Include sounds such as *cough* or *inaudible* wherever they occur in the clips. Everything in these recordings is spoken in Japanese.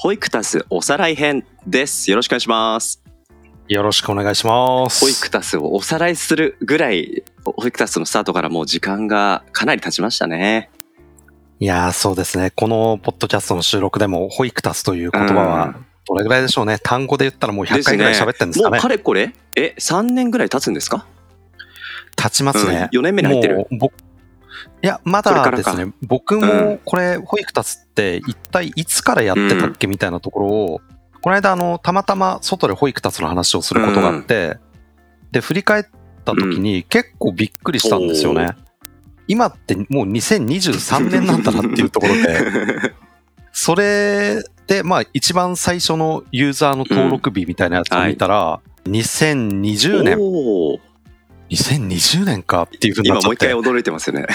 ホイクタスおさらい編です。よろしくお願いします。よろしくお願いします。ホイクタスをおさらいするぐらい、ホイクタスのスタートからもう時間がかなり経ちましたね。いやー、そうですね。このポッドキャストの収録でも、ホイクタスという言葉うはん、どれぐらいでしょうね。単語で言ったらもう100回ぐらい喋ってるんですかもうね。かれこれ、え、3年ぐらい経つんですか？経ちますね。うん4年目に入ってるもう僕いや、まだですね。僕うも、これ、ホイクタスって一体いつからやってたっけみたいなところを、この間、あの、たまたま外でホイクタスの話をすることがあって、で、振り返った時に結構びっくりしたんですよね。今ってもう2023年なんだなっていうところで、*laughs* それで、まあ一番最初のユーザーの登録日みたいなやつを見たら、2020年、2020年かっていうふうにな今もう一回っちゃって。驚いてますよね。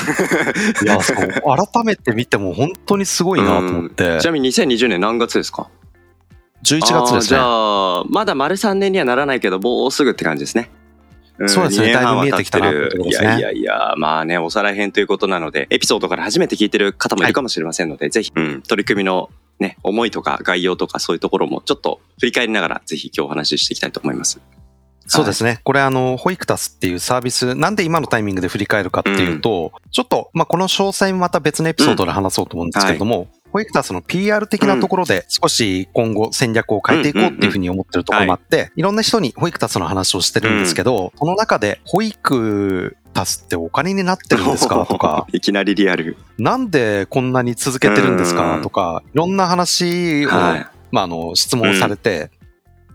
いや、そう。改めて見ても本当にすごいなと思って。ちなみに2020年何月ですか？11月ですね。ゃあ、まだ丸3年にはならないけど、もうすぐって感じですね。んそうですねだいぶ見えてきたなってねいやいやいや、まあね、おさらい編ということなので、エピソードから初めて聞いてる方もいるかもしれませんので、ぜひ、うん、取り組みのね、思いとか概要とかそういうところもちょっと振り返りながら、ぜひ今日お話ししていきたいと思います。そうですね。これあの、ホイクタスっていうサービス、なんで今のタイミングで振り返るかっていうと、ちょっと、まあ、この詳細もまた別のエピソードで話そうと思うんですけれども、ホイクタスの PR 的なところで少し今後戦略を変えていこうっていうふうに思ってるところもあって、い。ろんな人にホイクタスの話をしてるんですけど、その中で、ホイクタスってお金になってるんですかとか、*laughs* いきなりリアル。なんでこんなに続けてるんですうんかとか、いろんな話を、はい。まあ、あの、質問されて、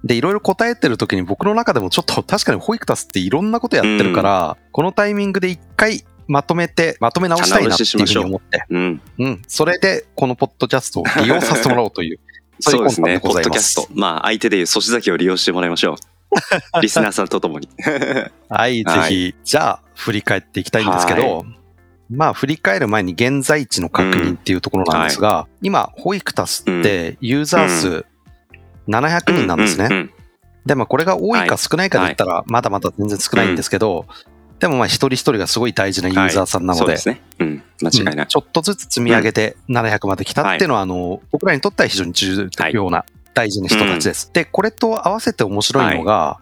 で、いろいろ答えてる時に僕の中でもちょっと *laughs* 確かにホイクタスっていろんなことやってるから、このタイミングで一回まとめて、まとめ直したいなっていうふうに思って、うん。うん。それで、このポッドキャストを利用させてもらおうという、*laughs* そういうそうでございます。ッドキャスト。まあ、相手でいう粗崎を利用してもらいましょう。*laughs* リスナーさんとともに。はい、ぜはい。ひ、じゃあ、振り返っていきたいんですけど、まあ、振り返る前に現在地の確認っていうところなんですが、今、ホイクタスってユーザー数700人なんですね。うんうん。うんで、まあ、これが多いか少ないかで言ったら、まだまだ全然少ないんですけど、でもまあ、一人一人がすごい大事なユーザーさんなので、そうですね。うん。間違いない。うん。ちょっとずつ積み上げて700まで来たっていうのは、あの、僕らにとっては非常に重要な大事な人たちです。で、これと合わせて面白いのが、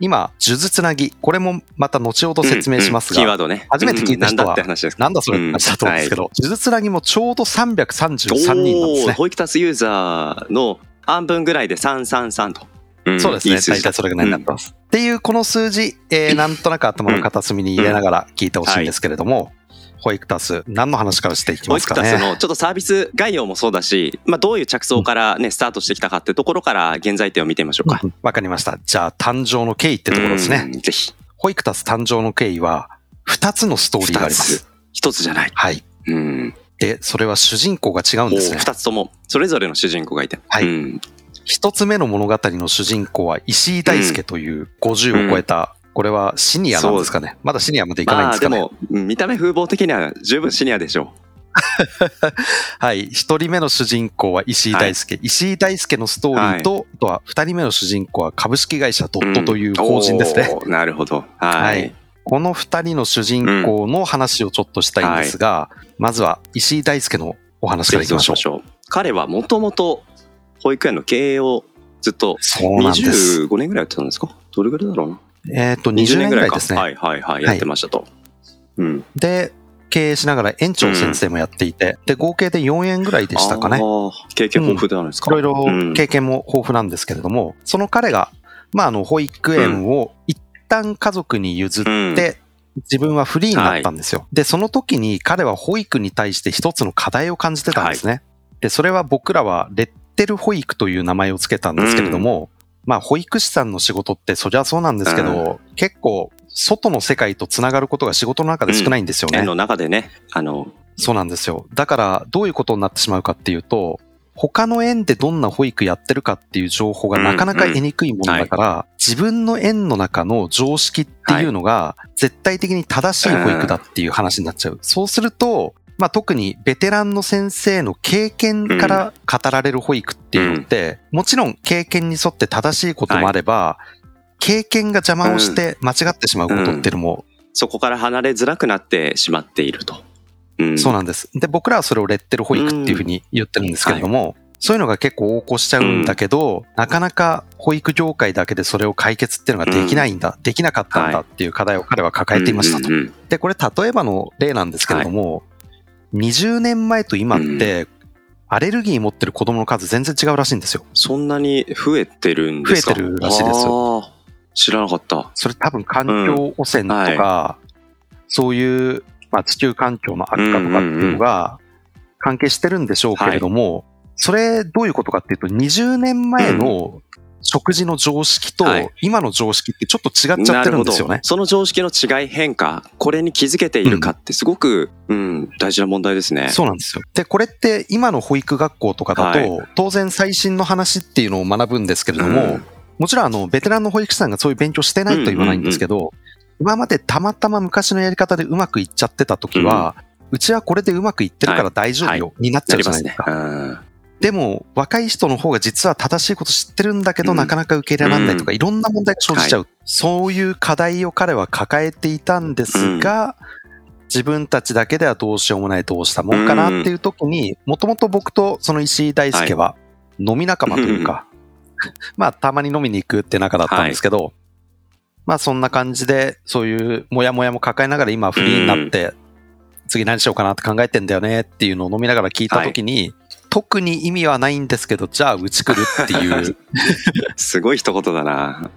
今、数珠つなぎ、これもまた後ほど説明しますが、うん。うんキーワードね。初めて聞いた人はうん。なんだそれって話だと思うんですけど、数珠つなぎもちょうど333人なんですね。おーホイクタスユーザーの半分ぐらいで333と。んそうですね。大体それぐらいになってます。っていうこの数字、えーなんとなく頭の片隅に入れながら聞いてほしいんですけれども、ホイクタス、何の話からしていきホイクタスますかね。のちょっとサービス概要もそうだし、まあどういう着想からね、スタートしてきたかっていうところから現在点を見てみましょうか。うんわかりました。じゃあ、誕生の経緯ってところですね。うんぜひ。ホイクタス誕生の経緯は、二つのストーリーがあります。一つじゃない。はい。うん。で、それは主人公が違うんですね。二つとも、それぞれの主人公がいて。はいうん一つ目の物語の主人公は石井大輔という50を超えた、これはシニアなんですかね。まだシニアまでいかないんまですかね。あでも、うん見た目風貌的には十分シニアでしょ *laughs* はい。一人目の主人公は石井大輔。石井大輔のストーリーと、あとは二人目の主人公は株式会社ドう。ットという法人ですね。おーなるほど。ははいい。この二人の主人公の話をちょっとしたいんですが、まずは石井大輔のお話からいきましょう。彼はもともと保育園の経営をずっとそうなんです。25年ぐらいやってたんですか？どれぐらいだろうな？えっ、と、20年ぐらいですね。はいはいはい、やってましたと。うん。で、経営しながら園長先生もやっていて、で、合計で4円ぐらいでしたかね。経験豊富であるんですか、いろいろうん経験も豊富なんですけれども、その彼が、まあ、あの、保育園を一旦家族に譲って、うん自分はフリーになったんですよ。で、その時に彼は保育に対して一つの課題を感じてたんですね。で、それは僕らはレッテル保育という名前をつけたんですけれども、まあ、保育士さんの仕事ってそりゃそうなんですけど、結構、外の世界とつながることが仕事の中で少ないんですよね。園の中でね、あの、そうなんですよ。だから、どういうことになってしまうかっていうと、他の園でどんな保育やってるかっていう情報がなかなか得にくいものだから、自分の園の中の常識っていうのが絶対的に正しい保育だっていう話になっちゃう。そうすると、まあ、特にベテランの先生の経験から語られる保育っていうのって、もちろん経験に沿って正しいこともあれば、経験が邪魔をして間違ってしまうことっていうのもそこから離れづらくなってしまっていると。うん。そうなんです。で、僕らはそれをレッテル保育っていうふうに言ってるんですけれども、そういうのが結構横行しちゃうんだけど、なかなか保育業界だけでそれを解決っていうのができないんだ、できなかったんだっていう課題を彼は抱えていましたと。うんうんうんで、これ例えばの例なんですけれども、20年前と今って、アレルギー持ってる子供の数全然違うらしいんですよ。そんなに増えてるんですか？増えてるらしいですよ。知らなかった。それ多分環境汚染とか、そういう、まあ、地球環境の悪化とかっていうのが関係してるんでしょうけれども、それどういうことかっていうと、20年前の食事の常識とはい。今の常識ってちょっと違っちゃってるんですよね。なるほど。その常識の違い変化、これに気づけているかってすごく、うん、大事な問題ですね。そうなんですよ。で、これって今の保育学校とかだと、は当然最新の話っていうのを学ぶんですけれども、うん。もちろんあの、ベテランの保育士さんがそういう勉強してないと言わないんですけど、今までたまたま昔のやり方でうまくいっちゃってた時は、うちはこれでうまくいってるから大丈夫よ、になっちゃうじゃないですか。。すね。うん。でも、若い人の方が実は正しいこと知ってるんだけど、うん。なかなか受け入れられないとか、いろんな問題が生じちゃう。そういう課題を彼は抱えていたんですが、自分たちだけではどうしようもないどうしたもんかなっていう時に、もともと僕とその石井大輔は飲み仲間というか、まあたまに飲みに行くって仲だったんですけど、まあそんな感じで、そういうモヤモヤも抱えながら今フリーになって、次何しようかなって考えてんだよねっていうのを飲みながら聞いた時に、特に意味はないんですけど、じゃあうち来るっていう、*laughs* すごい一言だな。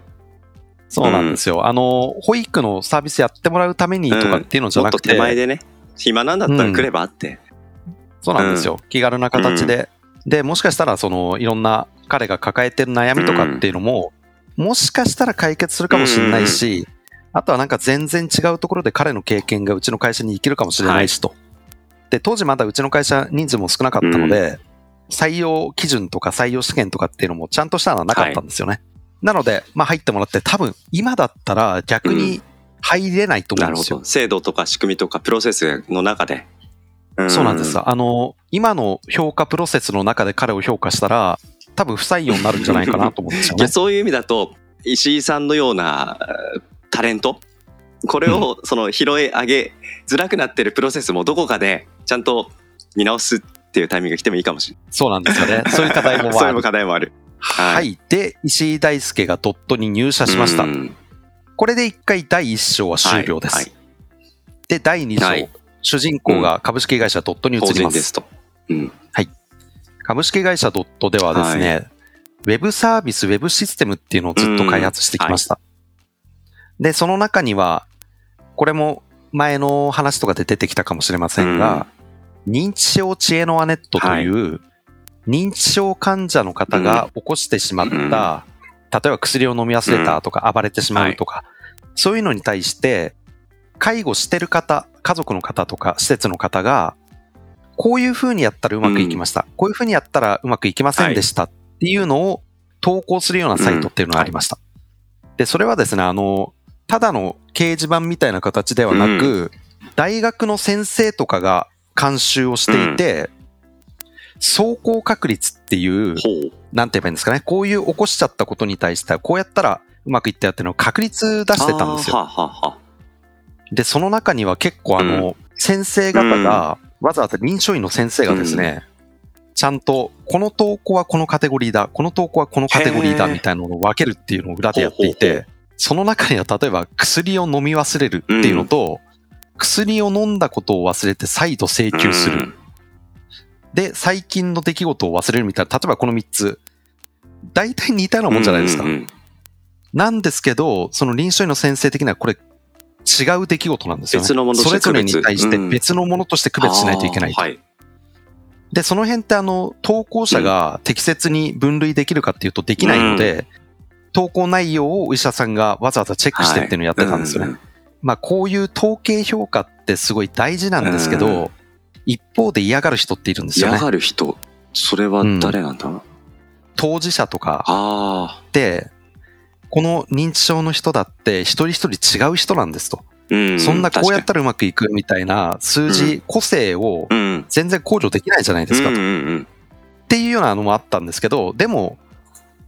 そうなんですよ。あの、保育のサービスやってもらうためにとかっていうのじゃもっとなくて、手前でね、暇なんだったら来ればって。そうなんですよ。気軽な形で。で、もしかしたら、その、いろんな彼が抱えてる悩みとかっていうのも、もしかしたら解決するかもしれないし、あとはなんか全然違うところで彼の経験がうちの会社に生きるかもしれないしと。で、当時まだうちの会社人数も少なかったので、採用基準とか採用試験とかっていうのもちゃんとしたのはなかったんですよね。なので、まあ入ってもらって多分今だったら逆に入れないと思うんですよ。なるほど。制度とか仕組みとかプロセスの中で。そうなんです。あの、今の評価プロセスの中で彼を評価したら、多分不採用になるんじゃないかなと思うんですよ *laughs* いや、ね。そういう意味だと、石井さんのようなえータレント、これをその拾い上げづらくなってるプロセスもどこかでちゃんと見直すっていうタイミングが来てもいいかもしれそうなんですよね。*laughs* そういう課題もない。そういうある。課題もある。はい。で、石井大輔がドットに入社しましたう。んこれで一回第一章は終了です。はいで、第二章、はい主人公が株式会社ドットに移法ります。人ですと。うん。株式会社ドットではですね、ウェブサービス、ウェブシステムっていうのをずっと開発してきました。で、その中には、これも前の話とかで出てきたかもしれませんが、認知症知恵のアネットという、認知症患者の方が起こしてしまった、うん。例えば薬を飲み忘れたとか暴れてしまうとか、そういうのに対して、介護してる方、家族の方とか施設の方が、こういう風にやったらうまくいきました。こういう風にやったらうまくいきませんでした。っていうのを投稿するようなサイトっていうのがありました。で、それはですね、あの、ただの掲示板みたいな形ではなく、大学の先生とかが監修をしていて、走行確率っていう。なんて言えばいいんですかね、こういう起こしちゃったことに対しては、こうやったらうまくいったよっていうのを確率出してたんですよ。で、その中には結構あの、先生方が、わざわざ臨床医の先生がですね、ちゃんと、この投稿はこのカテゴリーだ、この投稿はこのカテゴリーだみたいなのを分けるっていうのを裏でやっていほうほうほて、その中には例えば薬を飲み忘れるっていうのと、薬を飲んだことを忘れて再度請求する。で、最近の出来事を忘れるみたいな、例えばこの3つ、大体似たようなもんじゃないですか。うん。うん。なんですけど、その臨床医の先生的にはこれ違う出来事なんですよね。別のものそれぞれに対して区別のものとして区別しないといけない。あーはい。で、その辺ってあの、投稿者が適切に分類できるかっていうとできないので、投稿内容をお医者さんがわざわざチェックしてっていうのをやってたんですよね。うんまあこういう統計評価ってすごい大事なんですけど、一方で嫌がる人っているんですよね嫌。がる人。それは誰なんだ、当事者とかあって、この認知症の人だって一人一人違う人なんですと。あ。うん。そんなこうやったら。らうまくいくみたいな数字、個性をうん。全然控除できないじゃないですかと。っ。ていうようなのもあったんですけど、でも、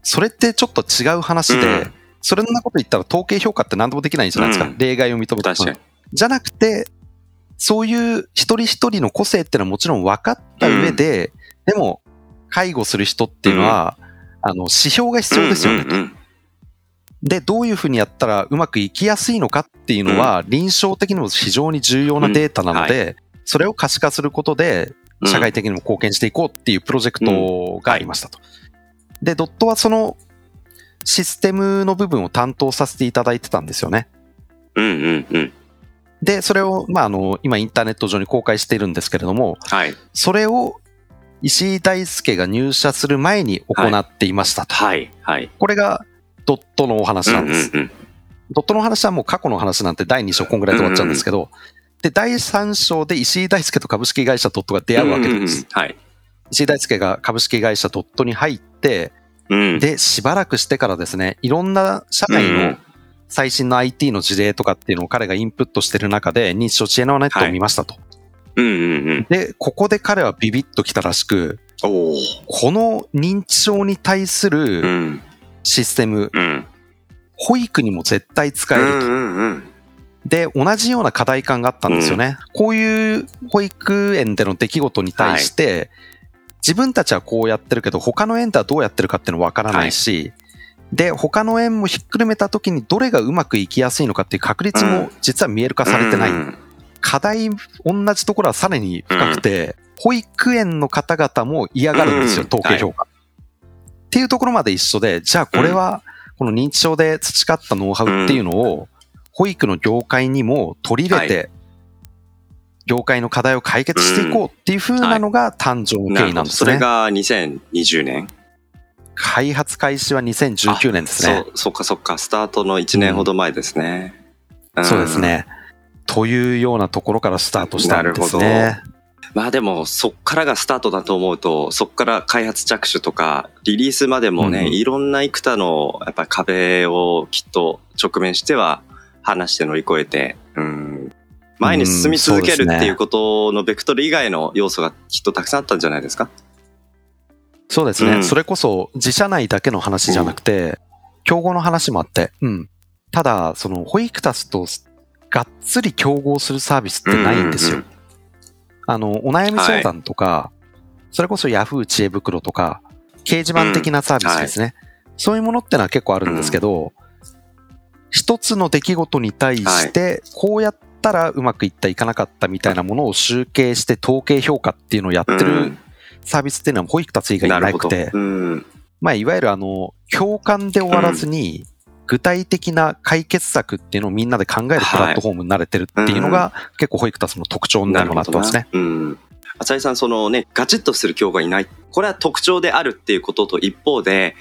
それってちょっと違う話で、うんそれんなこと言ったら統計評価って何でもできないじゃないですか。うん例外を認めて確かに。じゃなくて、そういう一人一人の個性ってのはもちろん分かった上で、でも、介護する人っていうのは、あの、指標が必要ですよね。うんうんうんで、どういうふうにやったらうまくいきやすいのかっていうのは、臨床的にも非常に重要なデータなので、それを可視化することで、うん社会的にも貢献していこうっていうプロジェクトがありましたと。で、ドットはそのシステムの部分を担当させていただいてたんですよね。うんうんうん。で、それを、まあ、あの、今インターネット上に公開しているんですけれども、はい。それを石井大輔が入社する前に行っていましたと。はい。はい。これがドットのお話なんです。うんうんドットのお話はもう過去の話なんて第2章こんぐらいで終わっちゃうんですけど、で、第3章で石井大輔と株式会社ドットが出会うわけうんうんうんです。はい。石井大輔が株式会社ドットに入って、うん。で、しばらくしてからですね、いろんな社内のうん最新の IT の事例とかっていうのを彼がインプットしてる中で、認知症知恵のネットを見ましたと。うんうんうん。で、ここで彼はビビッときたらしく。この認知症に対すうるん。システム、うん。保育にも絶対使えると。うんうんうん。で、同じような課題感があったんですよね。こういう保育園での出来事に対して、自分たちはこうやってるけど、他の園ではどうやってるかっていうのわからないし、で、他の園もひっくるめた時にどれがうまくいきやすいのかっていう確率も実は見える化されてない。うん課題、同じところはさらに深くて、保育園の方々も嫌がるんですよ、うん統計評価。っていうところまで一緒で、じゃあこれは、この認知症で培ったノウハウっていうのを、保育の業界にも取り入れて、業界の課題を解決していこうっていう風なのが誕生の経緯なんですね。それが2020年。開発開始は2019年ですね。そう、そっかそっか。スタートの1年ほど前ですね。んそうです。ね。というようなところからスタートしたんですなるね。まあでも、そっからがスタートだと思うと、そっから開発着手とか、リリースまでもね、うんうん。いろんな幾多の、やっぱり壁をきっと直面しては、話して乗り越えて、うん。前に進み続けるっていうことのベクトル以外の要素がきっとたくさんあったんじゃないですか？そうですね、うん。それこそ自社内だけの話じゃなくて、競合の話もあって、うん。ただ、その、ホイクタスとがっつり競合するサービスってないんですよ。うんうんあの、お悩み相談とか、それこそ Yahoo! 知恵袋とか、掲示板的なサービスですね。そういうものってのは結構あるんですけど、一つの出来事に対して、こうやったらうまくいった、いかなかったみたいなものを集計して統計評価っていうのをやってるうん。サービスっていうのは保育達以外。になくて、うん。まあ、いわゆるあの、共感で終わらずに、具体的な解決策っていうのをみんなで考えるプラットフォームになれてるっていうのが、結構保育タスの特徴になるかなと思いますね。うん。浅井さん、そのね、ガチッとする競合がいない。これは特徴であるっていうことと一方で、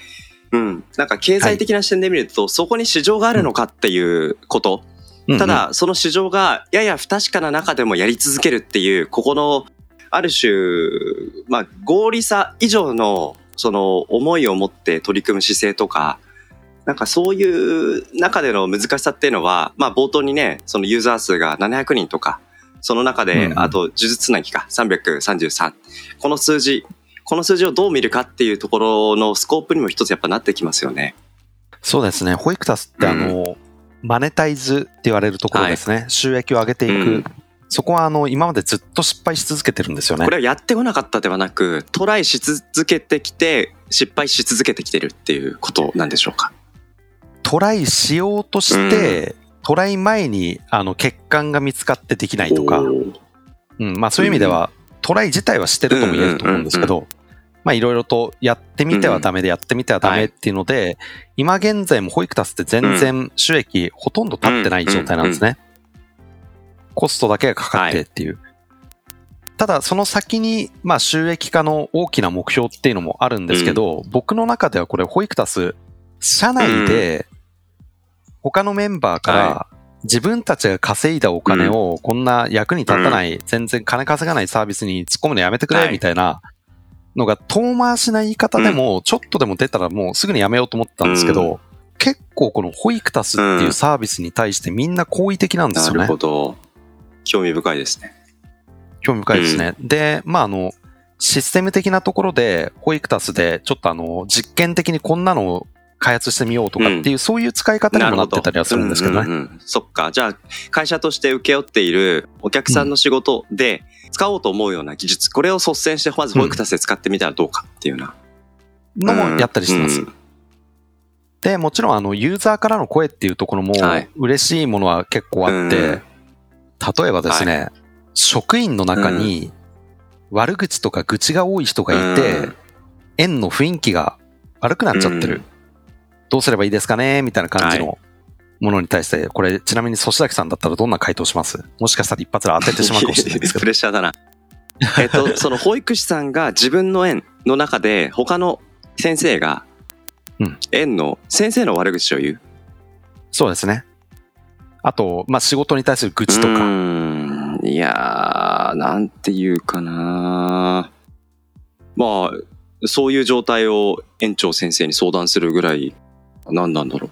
うん。なんか経済的な視点で見ると、そこに市場があるのかっていうこと。うんうんた、だ、その市場がやや不確かな中でもやり続けるっていう、ここの、ある種、まあ、合理さ以上の、その、思いを持って取り組む姿勢とか、なんかそういう中での難しさっていうのは、まあ冒頭にね、そのユーザー数が700人とか、その中でうんう、んあと、呪術つなぎか、333。この数字、この数字をどう見るかっていうところのスコープにも一つやっぱなってきますよね。そうですね。保育タスってあの、マネタイズって言われるところですね。収益を上げていく。うんそこはあの、今までずっと失敗し続けてるんですよねこ。れはやってこなかったではなく、トライし続けてきて、失敗し続けてきてるっていうことなんでしょうか？トライしようとして、トライ前にあの、欠陥が見つかってできないとか、うん、まあそういう意味では、トライ自体はしてるとも言えると思うんですけど、まあいろいろとやってみてはダメでやってみてはダメっていうので、今現在も保育タスって全然収益ほとんど立ってない状態なんですね。コストだけがかかってっていう。ただその先に、まあ収益化の大きな目標っていうのもあるんですけど、僕の中ではこれ保育タス、社内で他のメンバーから、は自分たちが稼いだお金をこんな役に立たない、全然金稼がないサービスに突っ込むのやめてくれはいみたいなのが遠回しな言い方でも、ちょっとでも出たらもうすぐにやめようと思ったんですけど、結構このホイクタスっていうサービスに対してみんな好意的なんですよね。なるほど。興味深いですね。興味深いですね。で、まあ、あの、システム的なところで、ホイクタスでちょっとあの、実験的にこんなのを開発してみようとかっていう、そういう使い方にもなってたりはするんですけどね。うんうんうん。そっか。じゃあ、会社として請け負っているお客さんの仕事で使おうと思うような技術、これを率先してまずホイクタスで使ってみたらどうかっていうな。のもやったりしてます。うん。で、もちろんあの、ユーザーからの声っていうところもはい、嬉しいものは結構あって、うん例えばですね、職員の中に悪口とか愚痴が多い人がいて、うん。園の雰囲気が悪くなっちゃってる。うんどうすればいいですかね？みたいな感じのものに対して、これちなみに粗崎さんだったらどんな回答します？もしかしたら一発で当ててしまうかもしれないですけプど。*laughs* レッシャーだな。えっと、*laughs* その保育士さんが自分の園の中で他の先生がうん園の先生の悪口を言う？そうですね。あと、まあ、仕事に対する愚痴とうか。いやー、なんていうかなまあ、そういう状態を園長先生に相談するぐらい、何なんだろ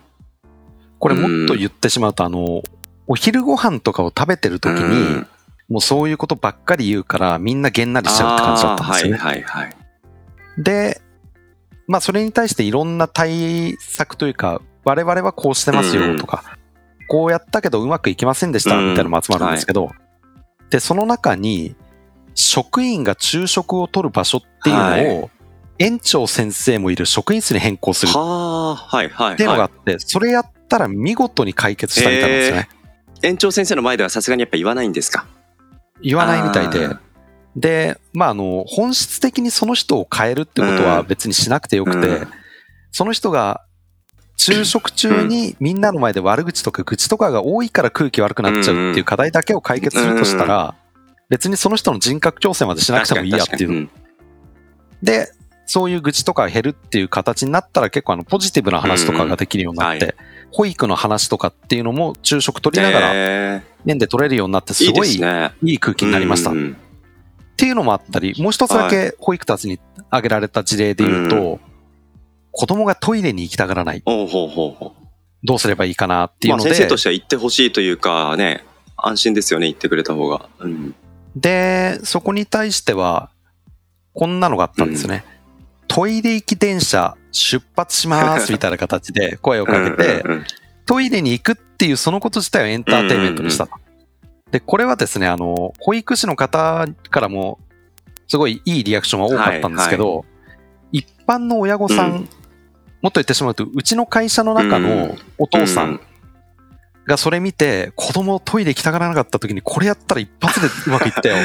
これもっと言ってしまうと、あの、お昼ご飯とかを食べてるう。時うにん、もうそういうことばっかり言うから、みんなげんなりしちゃうって感じだったんですよね。はいはいはい。で、まあそれに対していろんな対策というか、我々はこうしてますよとか、こうやったけどうまくいきませんでしたうんみたいなのも集まるんですけど、で、その中に、職員が昼食を取る場所っていうのを、園長先生もいる職員室に変更するっはあ、はいはいていうのがあはって、それやったら見事に解決したみたいなんですよね。い。園長先生の前ではさすがにやっぱ言わないんですか？言わないみたいで。で、まあ、あの、本質的にその人を変えるってことは別にしなくてよくて、うん。その人が昼食中にみんなの前で悪口とか愚痴とかが多いから空気悪くなっちゃうっていう課題だけを解決するとしたら、別にその人の人格矯正までしなくてもいいやっていう。で、そういう愚痴とかが減るっていう形になったら結構あのポジティブな話とかができるようになっうんはて、保育の話とかっていうのも昼食取りながらへ面で取れるようになってすごい。いい空気になりましたうんうんっていうのもあったり、もう一つだけ保育たちに挙げられた事例で言うと、子供がトイレに行きたがらない。ほうほうほうほどうすればいいかなってう。いうので、まあ先生としては言ってほしいというかね、安心ですよね、言ってくれた方が。うん。で、そこに対しては、こんなのがあったんですよね。トイレ行き電車出発しますみたいな形で声をかけて、トイレに行くっていうそのこと自体をエンターテインメントにしたと。で、これはですね、あの、保育士の方からも、すごいいいリアクションは多かったんですけど、一般の親御さん、うん。もっと言ってしまうと、うちの会社の中のお父さんがそれ見て、子供トイレ行きたがらなかった時に、これやったら一発でうまくいったよ。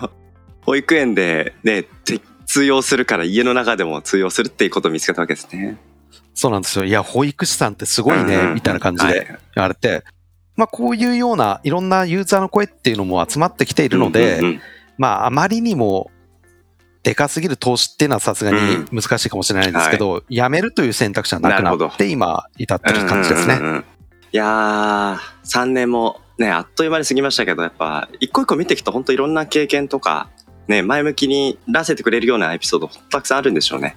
*laughs* 保育園でね、て通用するから家の中でも通用するっていうことを見つけたわけですね。そうなんですよ。いや、保育士さんってすごいね、うん。うんみたいな感じはい。で言われて、まあこういうようないろんなユーザーの声っていうのも集まってきているので、うんうんうん。まあ、あまりにも、でかすぎる投資っていうのはさすがに難しいかもしれないですけど、やめるという選択肢はなくなって、今、至ってる感じですね。うんうんうんうん。いやー、3年もね、あっという間に過ぎましたけど、やっぱ、一個一個見ていくと本当いろんな経験とか、ね、前向きに出せてくれるようなエピソードたくさんあるんでしょうね。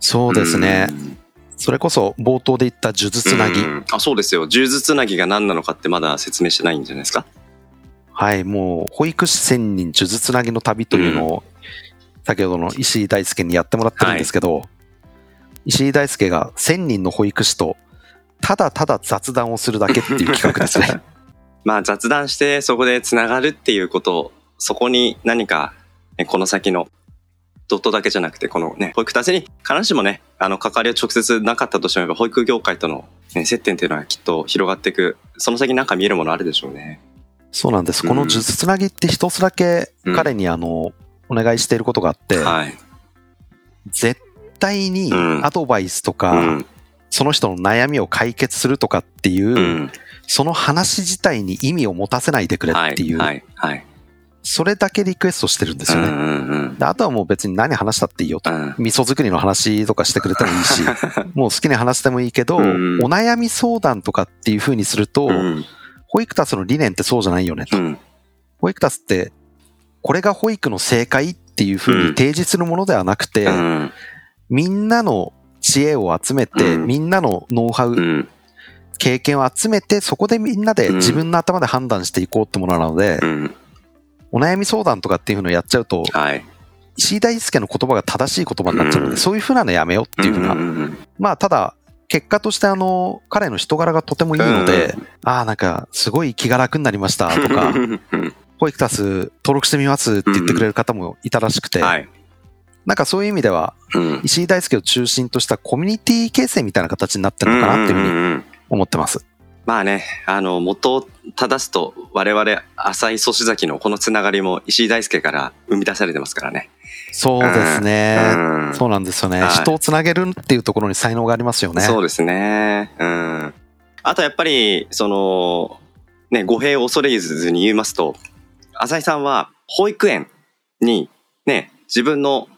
そうですね。それこそ冒頭で言った呪術つなぎ。うんあ、そうですよ。呪術つなぎが何なのかってまだ説明してないんじゃないですか？はい、もう、保育士千人呪術つなぎの旅というのを、先ほどの石井大輔にやってもらってるんですけど、石井大輔が千人の保育士と、ただただ雑談をするだけっていう企画ですね。*laughs* まあ雑談してそこでつながるっていうこと、そこに何か、ねこの先のドットだけじゃなくて、このね、保育達成に必ずしもね、あの、関わりは直接なかったとしても、保育業界との、ね、接点っていうのはきっと広がっていく、その先になんか見えるものあるでしょうね。そうなんです。この呪術つなぎって一つだけ彼にあの、お願いしていることがあって、はい。絶対にうんアドバイスとか、うん。その人の悩みを解決するとかっていう、うん。その話自体に意味を持たせないでくれはい。っていう、はい。はい。それだけリクエストしてるんですよね。うんうんあとはもう別に何話したっていいよと。うん。味噌作りの話とかしてくれてもいいし、*laughs* もう好きに話してもいいけど、うんお悩み相談とかっていう風にすると、うん。保育タスの理念ってそうじゃないよねと。うん。保育タスって、これが保育の正解っっていうふうに提示するものではなくて、うん。みんなの知恵を集めて、うんみんなのノウハウ、うん。経験を集めて、そこでみんなでうん自分の頭で判断していこうってものなので、うん。お悩み相談とかっていうのをやっちゃうと、はい。石井大輔の言葉が正しい言葉になっちゃうので、うんそういうふうなのやめようっていうふうな。んんまあ、ただ、結果としてあの、彼の人柄がとてもいいので、うああ、なんか、すごい気が楽になりましたとか、う *laughs* んホイクタス登録してみますって言ってくれる方もいたらしくて、はい。なんかそういう意味では、うん。石井大輔を中心としたコミュニティ形成みたいな形になってるのかなっていうふうにんんん思ってます。まあね、あの、元を正すと、我々、浅井粗崎のこのつながりも石井大輔から生み出されてますからね。そうですね。うんそうなんですよね、はい人をつなげるっていうところに才能がありますよね。そうですね。うん。あとやっぱり、その、ね、語弊を恐れずに言いますと、浅井さんは保育園にね、自分の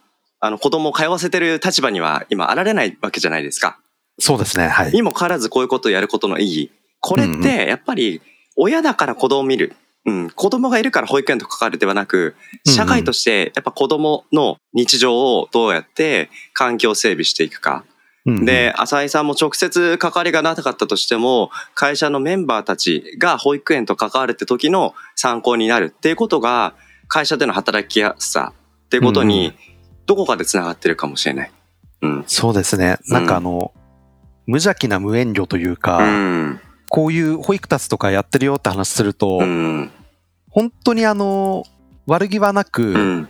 あの子供を通わせてる立場には今あられないわけじゃないですか。そうですね。はい。にもかかわらずこういうことをやることの意義。これってやっぱり親だから子供を見る。うん、子供がいるから保育園と関わるではなく、社会としてやっぱ子供の日常をどうやって環境整備していくか。で、浅井さんも直接関わりがなかったとしても、会社のメンバーたちが保育園と関わるって時の参考になるっていうことが、会社での働きやすさっていうことに、どこかで繋がってるかもしれない。うん。そうですね。なんかあの、無邪気な無遠慮というか、うん。こういう保育タスとかやってるよって話すると、うん。本当にあの、悪気はなく、うん。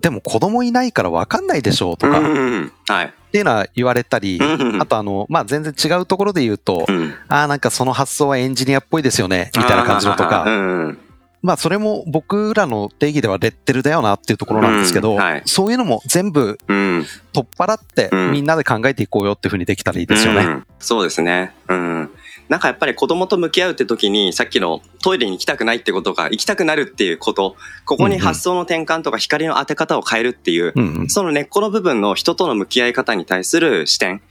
でも子供いないから分かんないでしょうとか、っうん。はい。ていうのは言われたり、うんあとあの、まあ、全然違うところで言うと、うん。ああ、なんかその発想はエンジニアっぽいですよね、みたいな感じのとうか、ん。まあ、それも僕らの定義ではレッテルだよなっていうところなんですけど、うんはいそういうのも全部うん。取っ払ってうんみんなで考えていこうよっていうふうにできたらいいですよね。うんそうですね。うん。なんかやっぱり子供と向き合うって時に、さっきのトイレに行きたくないってことが行きたくなるっていうこと、ここに発想の転換とか光の当て方を変えるっていう、うんうん。その根っこの部分の人との向き合い方に対する視点、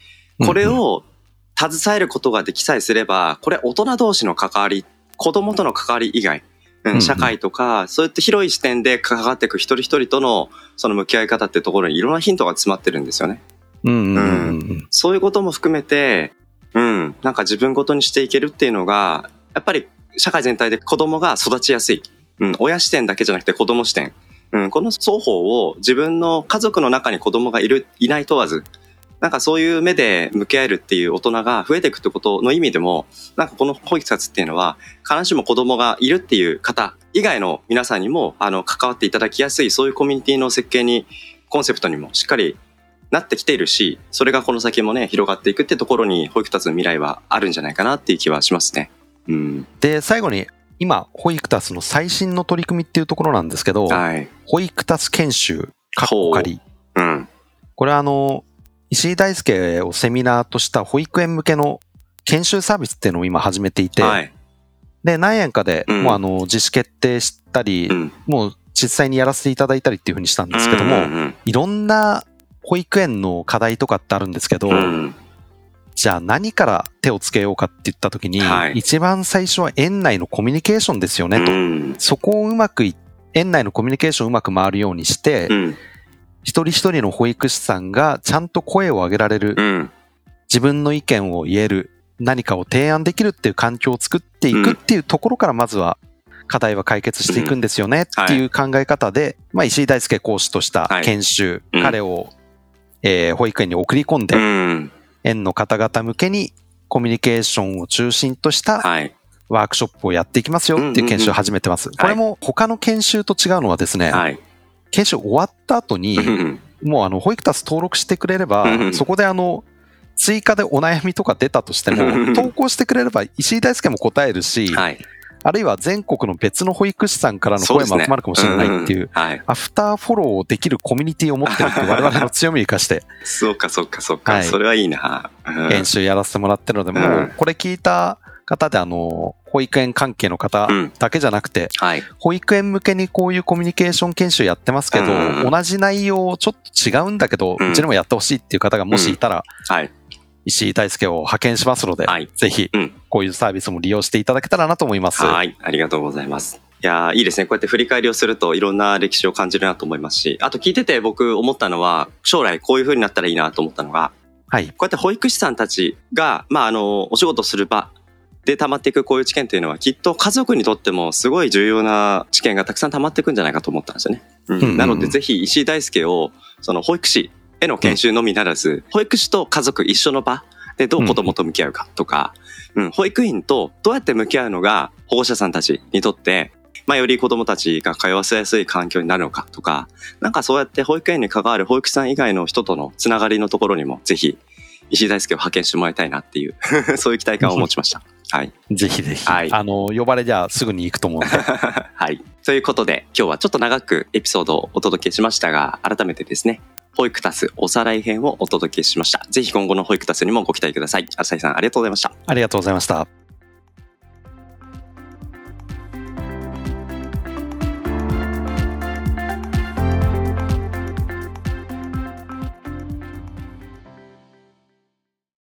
これを携えることができさえすれば、これ大人同士の関わり、子供との関わり以外、社会とか、そういった広い視点で関わっていく一人一人とのその向き合い方ってところにいろんなヒントが詰まってるんですよね。うんうんうん。うん。そういうことも含めて、うん、なんか自分ごとにしていけるっていうのが、やっぱり社会全体で子供が育ちやすい。うん、親視点だけじゃなくて子供視点。うん、この双方を自分の家族の中に子供がいる、いない問わず、なんかそういう目で向き合えるっていう大人が増えていくってことの意味でも、なんかこの保育活っていうのは、必ずしも子供がいるっていう方以外の皆さんにも、あの、関わっていただきやすい、そういうコミュニティの設計に、コンセプトにもしっかりなってきているし、それがこの先もね、広がっていくってところに、保育達の未来はあるんじゃないかなっていう気はしますね。うん。で、最後に、今、保育タスの最新の取り組みっていうところなんですけど、はい。保育タス研修、かっこ仮。うん。これはあの、石井大輔をセミナーとした保育園向けの研修サービスっていうのを今始めていて、はい。で、何円かで、うんもうあの、自主決定したり、うん。もう実際にやらせていただいたりっていうふうにしたんですけども、うんうんいろんな保育園の課題とかってあるんですけど、うん。じゃあ何から手をつけようかって言った時に、はい一番最初は園内のコミュニケーションですよねと。うん。そこをうまくい、園内のコミュニケーションをうまく回るようにして、うん。一人一人の保育士さんがちゃんと声を上げられる、うん。自分の意見を言える、何かを提案できるっていう環境を作っていくっていうところからまずは課題は解決していくんですよねっていう考え方で、まあ石井大輔講師とした研修、彼を、えー保育園に送り込んで、うん。園の方々向けにコミュニケーションを中心としたはい。ワークショップをやっていきますよっていう研修を始めてます。これも他の研修と違うのはですね、はい。研修終わった後に、うんもうあの、保育タス登録してくれればう、んそこであの、追加でお悩みとか出たとしてうんも、投稿してくれれば石井大輔も答えるし、はい。あるいは全国の別の保育士さんからの声も集まるかもしれないっていう。アフターフォローできるコミュニティを持ってるっていう我々の強みを生かして *laughs* そうか、そうか、そうか。はいそれはいいな。うん研修やらせてもらってるので、うんもうこれ聞いた方であの、保育園関係の方うんだけじゃなくて、はい。保育園向けにこういうコミュニケーション研修やってますけど、うん同じ内容ちょっと違うんだけど、うんうちにもやってほしいっていう方がもしいたら、はい。石井大輔を派遣しますので、はいぜひうんこういうサービスも利用していただけたらなと思います。はい。ありがとうございます。やーいいですね。こうやって振り返りをするといろんな歴史を感じるなと思いますし、あと聞いてて僕思ったのは、将来こういう風になったらいいなと思ったのが、はい。こうやって保育士さんたちが、まあ、あの、お仕事する場で溜まっていくこういう知見というのは、きっと家族にとってもすごい重要な知見がたくさん溜まっていくんじゃないかと思ったんですよね。うんなので、ぜひ石井大輔を、その保育士への研修のみならず、保育士と家族一緒の場でどう子供と向き合うかとか、うん、保育員とどうやって向き合うのが保護者さんたちにとって、まあ、より子供たちが通わせやすい環境になるのかとか、なんかそうやって保育園に関わる保育士さん以外の人とのつながりのところにも、ぜひ、石井大輔を派遣してもらいたいなっていう、*laughs* そういう期待感を持ちました。はい。ぜひぜひ。はいあの、呼ばれりゃすぐに行くと思うんで。*laughs* はい。ということで、今日はちょっと長くエピソードをお届けしましたが、改めてですね、保育タスおさらい編をお届けしました。ぜひ今後の保育タスにもご期待ください。浅井さん、ありがとうございました。ありがとうございました。